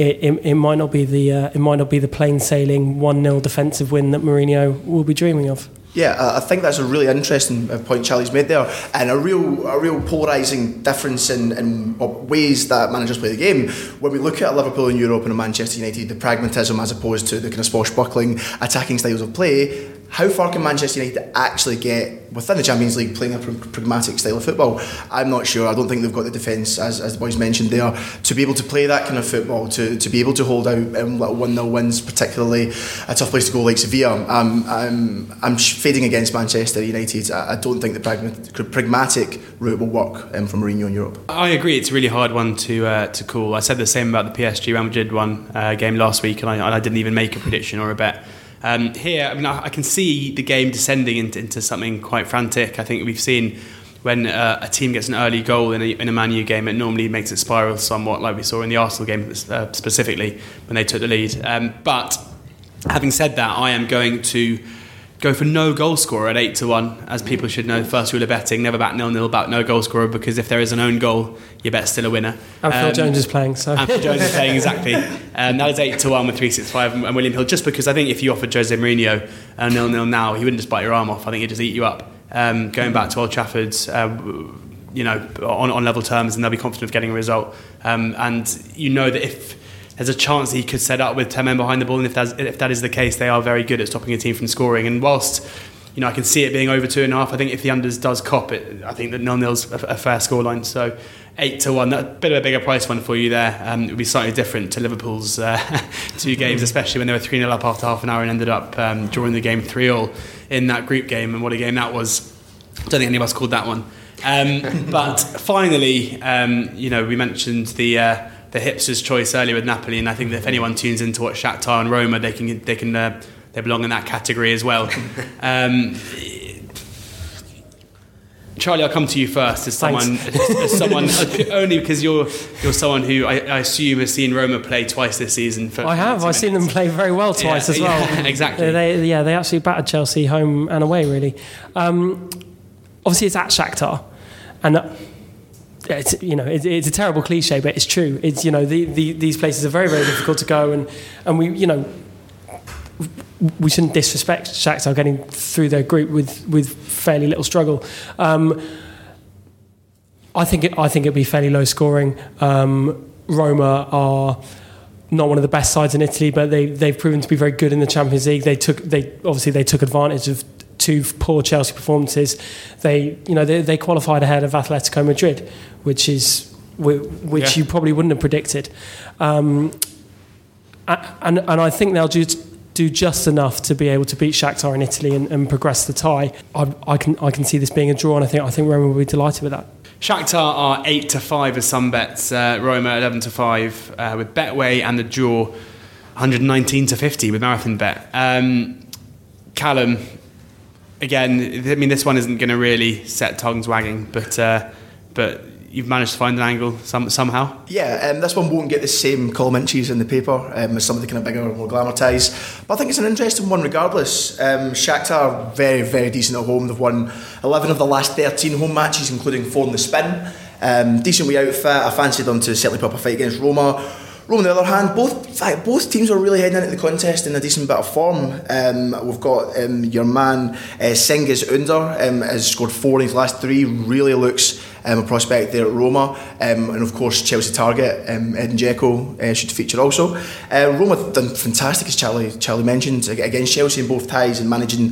it, it, it might not be the uh, it might not be the plain sailing one 0 defensive win that Mourinho will be dreaming of. Yeah, I think that's a really interesting uh, point Charlie's made there, and a real, a real polarising difference in, in ways that managers play the game. When we look at Liverpool in Europe and Manchester United, the pragmatism as opposed to the kind of swashbuckling attacking styles of play, how far can Manchester United actually get within the Champions League playing a pragmatic style of football? I'm not sure. I don't think they've got the defence, as, as the boys mentioned there, to be able to play that kind of football, to, to be able to hold out um, little 1 0 wins, particularly a tough place to go like Sevilla. I'm, I'm, I'm fading against Manchester United. I, I don't think the pragmatic route will work um, for Mourinho in Europe. I agree. It's a really hard one to uh, to call. I said the same about the PSG Real Madrid one uh, game last week, and I, and I didn't even make a prediction or a bet. Um, here, I mean, I, I, can see the game descending into, into, something quite frantic. I think we've seen when uh, a team gets an early goal in a, in a Man U game, it normally makes it spiral somewhat, like we saw in the Arsenal game uh, specifically when they took the lead. Um, but having said that, I am going to go for no goal scorer at 8 to 1, as people should know. First rule of betting never back nil nil, back no goal scorer, because if there is an own goal, you bet still a winner. And Phil um, Jones is playing, so. And Phil Jones is playing, exactly. Um, that is 8 to 1 with 365 and William Hill, just because I think if you offered Jose Mourinho a nil nil now, he wouldn't just bite your arm off. I think he'd just eat you up. Um, going back to Old Trafford, uh, you know, on, on level terms, and they'll be confident of getting a result. Um, and you know that if there's a chance that he could set up with 10 men behind the ball, and if, that's, if that is the case, they are very good at stopping a team from scoring. And whilst you know, I can see it being over two and a half. I think if the unders does cop it, I think that nil nil's a, a fair scoreline. So eight to one, a bit of a bigger price one for you there. Um, it would be slightly different to Liverpool's uh, two games, especially when they were three 0 up after half an hour and ended up um, drawing the game three all in that group game. And what a game that was! I don't think any of us called that one. Um, but finally, um, you know, we mentioned the. Uh, the hipster's choice earlier with Napoli, and I think that if anyone tunes into what Shakhtar and Roma, they can they can uh, they belong in that category as well. Um, Charlie, I'll come to you first as someone, as someone only because you're you're someone who I, I, assume has seen Roma play twice this season. For, I have. I've seen them play very well twice yeah, as well. Yeah, exactly. They, yeah, they actually battered Chelsea home and away. Really. Um, obviously, it's at Shakhtar, and it's you know it's, it's, a terrible cliche, but it's true. It's you know the, the, these places are very very difficult to go, and and we you know we shouldn't disrespect Shakhtar getting through their group with with fairly little struggle. Um, I think it, I think it'd be fairly low scoring. Um, Roma are not one of the best sides in Italy, but they they've proven to be very good in the Champions League. They took they obviously they took advantage of two poor Chelsea performances, they you know they, they qualified ahead of Atletico Madrid, which is which yeah. you probably wouldn't have predicted. Um, and and I think they'll just do just enough to be able to beat Shakhtar in Italy and, and progress the tie. I, I, can I can see this being a draw, and I think I think Roma will be delighted with that. Shakhtar are eight to five as some bets. Uh, Roma eleven to five uh, with Betway and the draw. 119 to 50 with Marathon Bet. Um, Callum, again, I mean, this one isn't going to really set tongues wagging, but uh, but you've managed to find an angle some, somehow. Yeah, um, this one won't get the same inches in the paper um, as some of the kind of bigger, more glamour ties. But I think it's an interesting one regardless. Um, Shakhtar, very, very decent at home. They've won 11 of the last 13 home matches, including four in the spin. Um, decent wee outfit. I fancied them to certainly up a fight against Roma. Roma, on the other hand, both both teams are really heading into the contest in a decent bit of form. Um, we've got um, your man uh, Under um, has scored four in his last three. Really looks um, a prospect there at Roma, um, and of course Chelsea target um, Edin Dzeko uh, should feature also. Uh, Roma done fantastic as Charlie Charlie mentioned against Chelsea in both ties and managing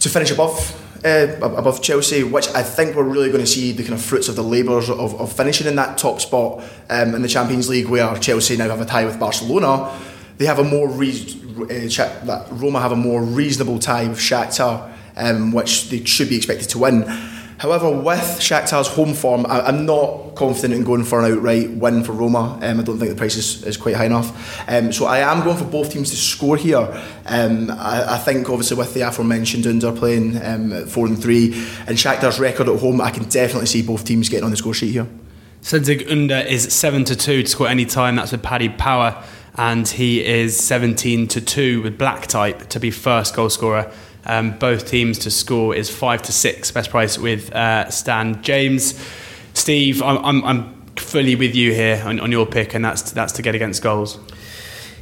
to finish above uh, above Chelsea, which I think we're really going to see the kind of fruits of the labours of, of finishing in that top spot um, in the Champions League, where Chelsea now have a tie with Barcelona. They have a more re- uh, Roma have a more reasonable tie with Shakhtar, um, which they should be expected to win. However, with Shakhtar's home form, I, am not confident in going for an outright win for Roma. Um, I don't think the price is, is quite high enough. Um, so I am going for both teams to score here. Um, I, I, think, obviously, with the aforementioned Under playing um, 4 and 3 and Shakhtar's record at home, I can definitely see both teams getting on the score sheet here. Cengiz Under is 7 to 2 to score any time. That's with Paddy Power. And he is 17 to 2 with Black Type to be first goal scorer Um, both teams to score is five to six. Best price with uh, Stan James. Steve, I'm, I'm, I'm fully with you here on, on your pick, and that's that's to get against goals.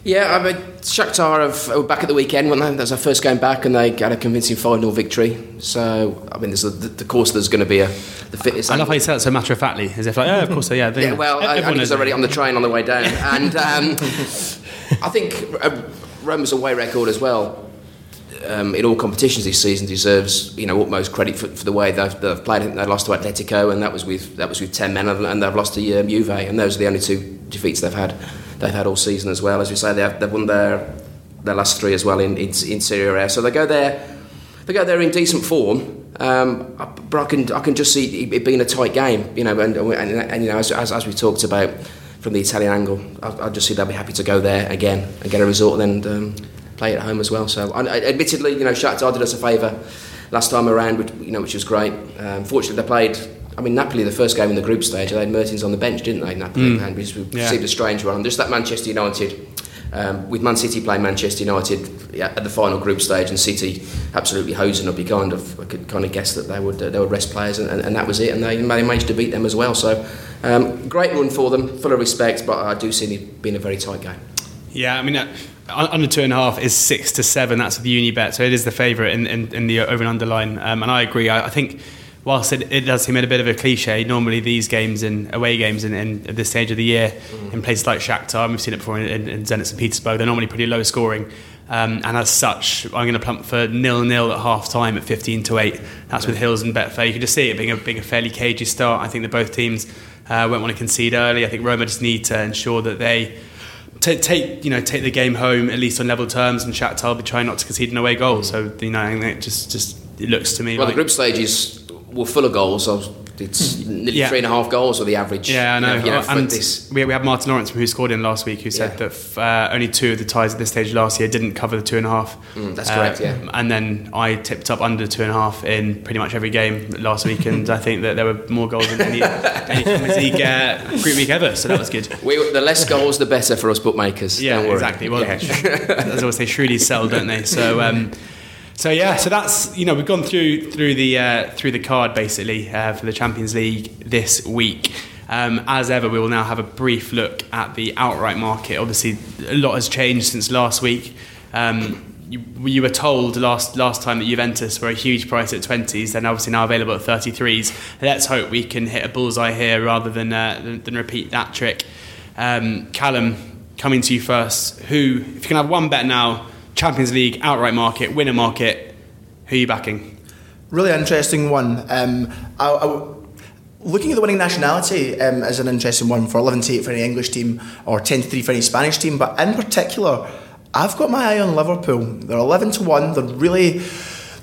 Yeah, I mean, Shakhtar have, were back at the weekend when that was our first game back, and they got a convincing 5 0 victory. So, I mean, there's a, the, the course there's going to be a the fitness. I love how you say that so matter of factly, as if like, oh, of course, yeah. They, yeah, well, I, I was already on the train on the way down, and um, I think uh, Roma's away record as well. Um, in all competitions this season deserves you know utmost credit for, for the way they've, they've played. I think they lost to Atletico, and that was with that was with ten men, and they've lost to um, Juve, and those are the only two defeats they've had. They've had all season as well. As we say, they've, they've won their their last three as well in in, in Serie A. So they go there, they go there in decent form. Um, but I can I can just see it being a tight game, you know, and, and, and you know as, as, as we talked about from the Italian angle, I, I just see they'll be happy to go there again and get a result and um, play at home as well. So, I, admittedly, you know, Shakhtar did us a favour last time around, which, you know, which was great. Um, fortunately, they played. I mean, Napoli, the first game in the group stage, they had Mertens on the bench, didn't they? Napoli, Mm. and we we Yeah. received a strange one. Just that Manchester United, um, with Man City playing Manchester United yeah, at the final group stage, and City absolutely hosing up, you kind of I could kind of guess that they would uh, they would rest players, and, and, and that was it. And they, they managed to beat them as well. So, um, great run for them, full of respect. But I do see it being a very tight game. Yeah, I mean, uh, un- under two and a half is six to seven. That's the Unibet, so it is the favourite in, in, in the over and under line. Um, and I agree. I, I think whilst it, it does seem a bit of a cliche, normally these games and away games in, in at this stage of the year in places like Shakhtar, we've seen it before in, in, in Zenit St Petersburg, they're normally pretty low scoring. Um, and as such, I'm going to plump for nil nil at half time at 15 to 8. That's with Hills and Betfair. You can just see it being a, being a fairly cagey start. I think that both teams uh, won't want to concede early. I think Roma just need to ensure that they ta take you know take the game home at least on level terms, and Shakhtar will be trying not to concede an away goal. Mm. So you know, it just just it looks to me Well, like the group stages were full of goals. So it's nearly Yeah. three and a half goals or the average. Yeah, I know. You know, you know, and this. we, we had Martin Lawrence who scored in last week, who said Yeah. that f- uh, only two of the ties at this stage last year didn't cover the two and a half. Mm, that's correct, yeah. And then I tipped up under two and a half in pretty much every game last week, and I think that there were more goals than any, any League uh, group week ever. So that was good. We, the less goals, the better for us bookmakers. Yeah, exactly. Well, Yeah. as I always say, shrewdly sell, don't they? So, um, so yeah, so that's you know we've gone through through the uh, through the card basically uh, for the Champions League this week. Um, as ever, we will now have a brief look at the outright market. Obviously, a lot has changed since last week. Um, you, you were told last last time that Juventus were a huge price at 20s, then obviously now available at 33s. Let's hope we can hit a bullseye here rather than uh, than, than repeat that trick. Um, Callum, coming to you first. Who, if you can have one bet now, Champions League outright market, winner market, who are you backing? Really interesting one. Um, I, I- looking at the winning nationality um, is an interesting one for 11 to 8 for any English team or 10 to 3 for any Spanish team. But in particular, I've got my eye on Liverpool. They're 11 to 1. They're really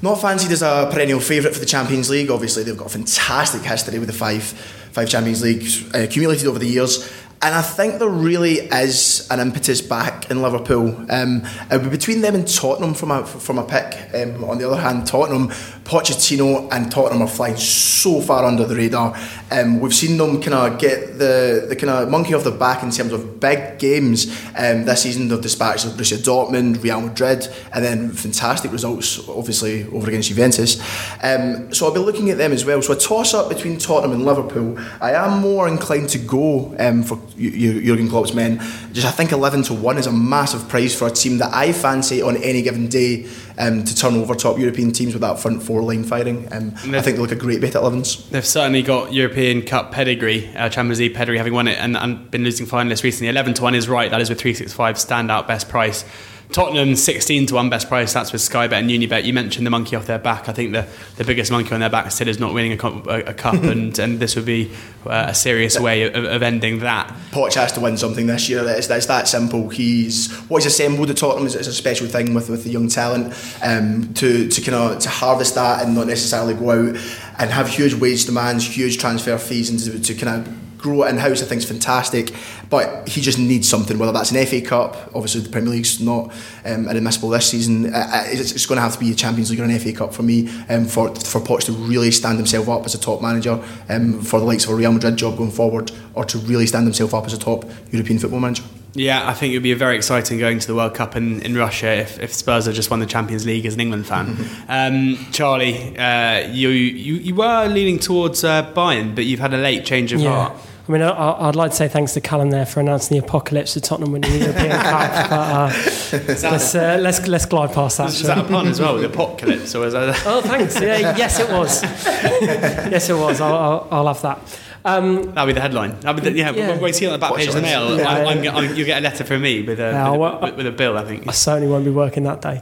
not fancied as a perennial favourite for the Champions League. Obviously, they've got a fantastic history with the five, five Champions Leagues uh, accumulated over the years. And I think there really is an impetus back in Liverpool. Um, between them and Tottenham from a, from a pick. Um, on the other hand, Tottenham, Pochettino and Tottenham are flying so far under the radar. Um, we've seen them kind of get the, the kind of monkey off the back in terms of big games um, this season. They've dispatched Borussia Dortmund, Real Madrid, and then fantastic results, obviously, over against Juventus. Um, so I'll be looking at them as well. So a toss up between Tottenham and Liverpool. I am more inclined to go um, for Jurgen Klopp's men. Just I think 11 to 1 is a massive price for a team that I fancy on any given day um, to turn over top European teams with that front four line firing. Um, I think they look a great bet at 11s. They've certainly got European Cup pedigree, uh, Champions League pedigree, having won it and, and been losing finalists recently. 11 to 1 is right, that is with 365 standout best price. Tottenham 16 to 1 best price, that's with Sky Bet and Unibet. You mentioned the monkey off their back. I think the, the biggest monkey on their back still is not winning a, cup- a, a cup, and, and this would be uh, a serious way of, of ending that. Poch has to win something this year. It's, it's that simple. He's what he's assembled at Tottenham is, is a special thing with, with the young talent. Um, to to kind of to harvest that and not necessarily go out and have huge wage demands, huge transfer fees, and to, to kind of grow it in house. I think is fantastic. But he just needs something, whether that's an FA Cup. Obviously, the Premier League's not um, admissible this season. Uh, uh, it's, it's going to have to be a Champions League or an FA Cup for me um, for for Poch to really stand himself up as a top manager um, for the likes of a Real Madrid job going forward, or to really stand himself up as a top European football manager. Yeah, I think it would be very exciting going to the World Cup in, in Russia if, if Spurs had just won the Champions League as an England fan. um, Charlie, uh, you, you you were leaning towards uh, Bayern, but you've had a late change of Yeah. heart. I mean, I, I'd like to say thanks to Callum there for announcing the apocalypse of Tottenham winning the European Cup. But uh, let's, uh, let's let's glide past that. Was that a we? pun as well, the apocalypse? Or was that... Oh, thanks. Yeah, yes, it was. yes, it was. I'll, I'll, I'll have that. Um, That'll be the headline. That'll be the, yeah, Yeah. when we see it on the back Watch page of the mail, Yeah, I, I'm. I'm, you'll get a letter from me with a, Yeah, with, well, a, with a bill, I think. I certainly won't be working that day.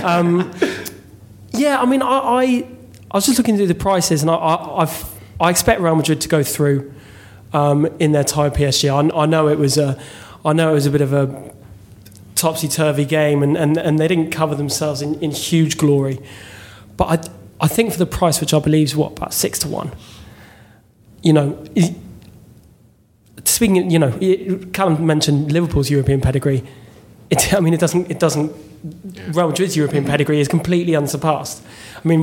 um, yeah, I mean, I, I, I was just looking through the prices, and I, I, I've, I expect Real Madrid to go through um, in their tie PSG. I, I know it was a, I know it was a bit of a topsy turvy game, and, and, and they didn't cover themselves in, in huge glory. But I, I think for the price, which I believe is what about six to one, you know. is- Speaking, you know, Callum mentioned Liverpool's European pedigree. It, I mean, it doesn't. It doesn't. Real Madrid's European pedigree is completely unsurpassed. I mean,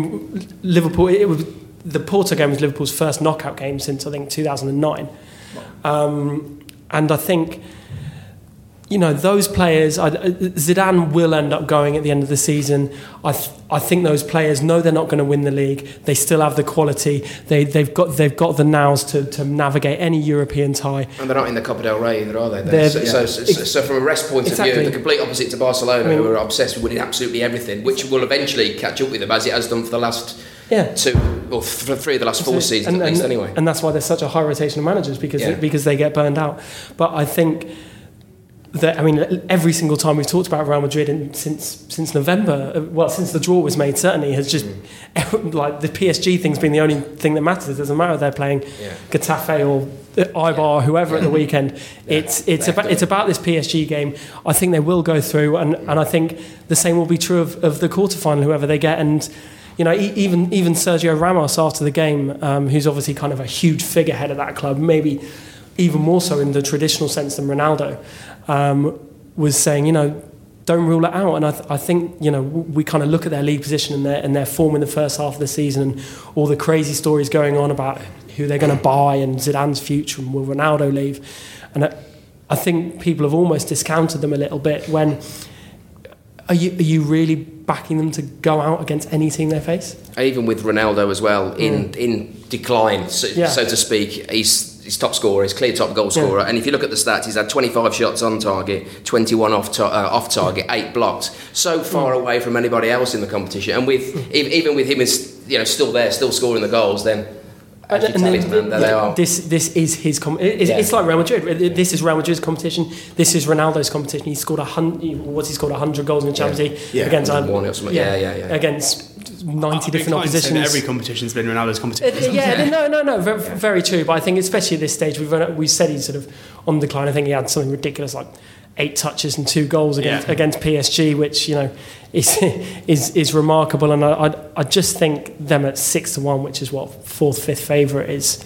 Liverpool. It was the Porto game was Liverpool's first knockout game since I think 2009, um, and I think you know those players. I, Zidane will end up going at the end of the season. I th- I think those players know they're not going to win the league. They still have the quality. They they've got they've got the nows to, to navigate any European tie. And they're not in the Copa del Rey either, are they? They're- so, so, so, so from a rest point of view, the complete opposite to Barcelona, I mean- who are obsessed with winning absolutely everything, which will eventually catch up with them, as it has done for the last Yeah. two, or th- three of the last four seasons and, at least, and- anyway. And that's why there's such a high rotation of managers because Yeah. because they get burned out. But I think that I mean every single time we've talked about Real Madrid and since since November, uh, well since the draw was made, certainly has just Mm. like the PSG thing's been the only thing that matters. It doesn't matter if they're playing Yeah. Getafe or Eibar or whoever at the weekend. It's it's about it's about this PSG game. I think they will go through, and, and I think the same will be true of, of the quarterfinal, whoever they get. And you know, even even Sergio Ramos after the game, um, who's obviously kind of a huge figurehead of that club, maybe even more so in the traditional sense than Ronaldo, um, was saying, you know. Don't rule it out, and I, th- I think you know we kind of look at their league position and their and their form in the first half of the season, and all the crazy stories going on about who they're going to buy and Zidane's future and will Ronaldo leave, and I, I think people have almost discounted them a little bit. When are you are you really backing them to go out against any team they face? Even with Ronaldo as well, in, in decline, so, Mm. Yeah. so to speak, he's, he's top scorer, he's clear top goal scorer. And if you look at the stats, he's had 25 shots on target, 21 off, ta- uh, off target, eight blocks. So far Mm. away from anybody else in the competition. And with e- even with him is you know still there, still scoring the goals, then as you tell it, man, there they are. This this is his com- it's, Yeah. it's like Real Madrid. This is Real Madrid's competition. This is Ronaldo's competition. He scored a hundred. What's he scored? hundred goals in the Champions League Yeah. against uh, One. Yeah, yeah, yeah. against ninety I'd different inclined to say that oppositions. Every competition's been Ronaldo's Uh, competition. yeah, no, no, no, very, very true. But I think, especially at this stage, we've we said he's sort of on the decline. I think he had something ridiculous like eight touches and two goals against, Yeah. against PSG, which you know is is is remarkable. And I, I I just think them at six to one, which is what fourth, fifth favourite is,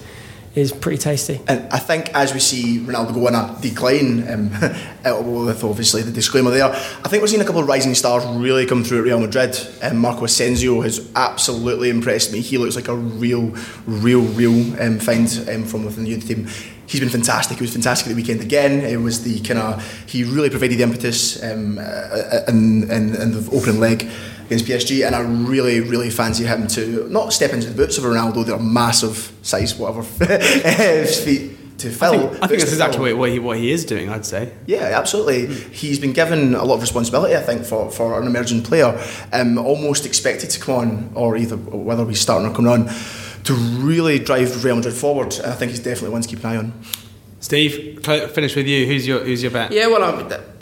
is pretty tasty. And I think as we see Ronaldo go on a decline, um, uh, with obviously the disclaimer there, I think we're seeing a couple of rising stars really come through at Real Madrid. Um, Marco Asensio has absolutely impressed me. He looks like a real, real, real um, find um, from within the youth team. He's been fantastic. He was fantastic at the weekend again. It was the kind of he really provided the impetus um, in, in, in the opening leg against PSG, and I really, really fancy him to not step into the boots of Ronaldo. They're massive size, whatever feet to fill. I think, I think boots that's to exactly fill. what, what, he, what he is doing, I'd say. Yeah, absolutely. He's been given a lot of responsibility, I think, for, for an emerging player. Um, almost expected to come on, or either whether he's starting or coming on, to really drive Real Madrid forward. And I think he's definitely one to keep an eye on. Steve, finish with you. Who's your Who's your bet? Yeah, well, that,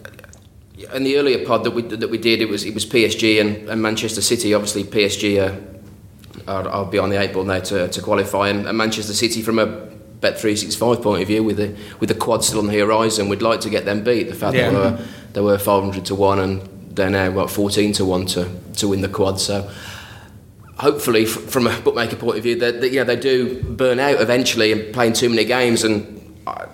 in the earlier pod that we that we did, it was it was PSG and, and Manchester City. Obviously, PSG are, are, are beyond the eight ball now to, to qualify, and, and Manchester City from a Bet three six five point of view, with the with the quad still on the horizon, we'd like to get them beat. The fact Yeah. that they were they were five hundred to one, and they're now what fourteen to one to to win the quad. So hopefully, from a bookmaker point of view, that that, yeah they do burn out eventually and playing too many games and. I,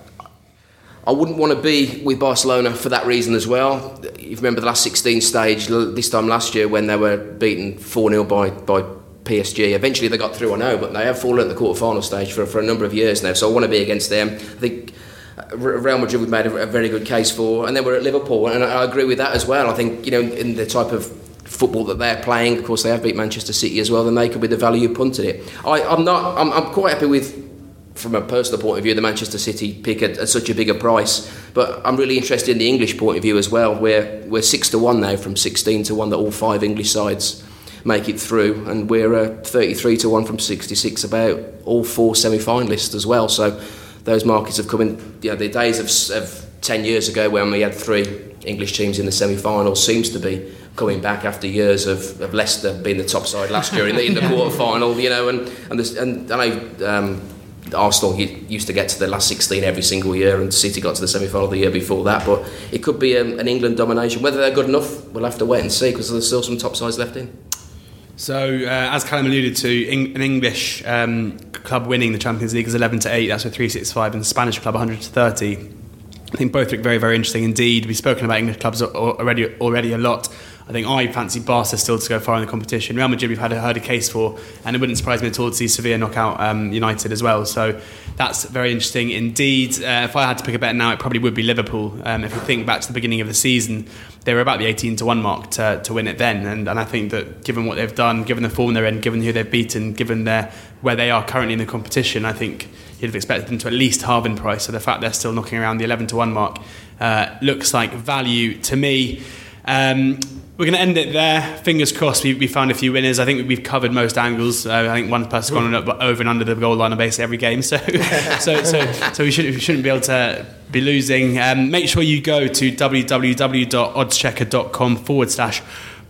I wouldn't want to be with Barcelona for that reason as well. You remember the last 16 stage this time last year when they were beaten 4 0 by, by PSG. Eventually they got through, I know, but they have fallen at the quarter final stage for, for a number of years now. So I want to be against them. I think uh, Real Madrid we've made a, a, very good case for, and then we're at Liverpool, and I, I agree with that as well. I think you know in the type of football that they're playing, of course they have beat Manchester City as well. Then they could be the value punted it. I, I'm not. I'm, I'm quite happy with from a personal point of view, the Manchester City pick at, at, such a bigger price. But I'm really interested in the English point of view as well. We're we're six to one now from 16 to one that all five English sides make it through, and we're uh, 33 to one from 66 about all four semi-finalists as well. So those markets have come in. You know, the days of, of 10 years ago when we had three English teams in the semi-final seems to be coming back after years of, of Leicester being the top side last year in the, in the quarter final. You know, and and, this, and I know. Um, Arsenal used to get to the last 16 every single year, and City got to the semi final the year before that. But it could be um, an England domination. Whether they're good enough, we'll have to wait and see because there's still some top sides left in. So, uh, as Callum alluded to, an English um, club winning the Champions League is 11 to 8, that's with 365, and Spanish club 100 to 30. I think both look very, very interesting indeed. We've spoken about English clubs already, already a lot. I think I fancy Barca still to go far in the competition. Real Madrid we've had a, heard a case for, and it wouldn't surprise me at all to see Sevilla knock out um, United as well. So that's very interesting indeed. Uh, if I had to pick a bet now, it probably would be Liverpool. Um, if you think back to the beginning of the season, they were about the 18 to 1 mark to, to win it then. And, and I think that given what they've done, given the form they're in, given who they've beaten, given their, where they are currently in the competition, I think you'd have expected them to at least halve in price. So the fact they're still knocking around the 11 to 1 mark uh, looks like value to me. Um, we're going to end it there. Fingers crossed we, we found a few winners. I think we've covered most angles. Uh, I think one person's gone over and under the goal line on basically every game. So, so, so, so we, should, we shouldn't be able to be losing. Um, make sure you go to www.oddschecker.com forward slash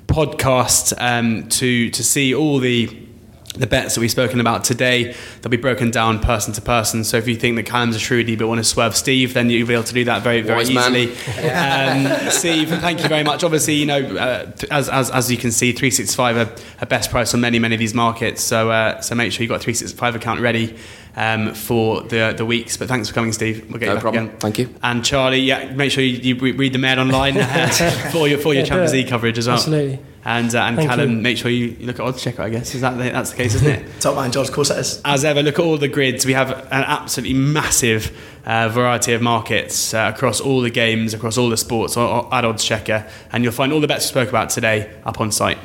podcast um, to, to see all the the bets that we've spoken about today, they'll be broken down person to person. So if you think that Callum's a shrewdy but want to swerve Steve, then you'll be able to do that very, very Wise easily. um, Steve, thank you very much. Obviously, you know, uh, as, as, as you can see, 365 are, are best price on many, many of these markets. So uh, so make sure you've got a 365 account ready um, for the the weeks. But thanks for coming, Steve. We'll get no you problem. Again. Thank you. And Charlie, yeah, make sure you, you read the Mail online uh, for your for your yeah, Champions League coverage as well. Absolutely. And, uh, and Callum, you. make sure you, you look at Oddschecker, I guess. Is that the, that's the case, isn't it? Top man, George, of course it is. As ever, look at all the grids. We have an absolutely massive uh, variety of markets uh, across all the games, across all the sports at Oddschecker. And you'll find all the bets we spoke about today up on site.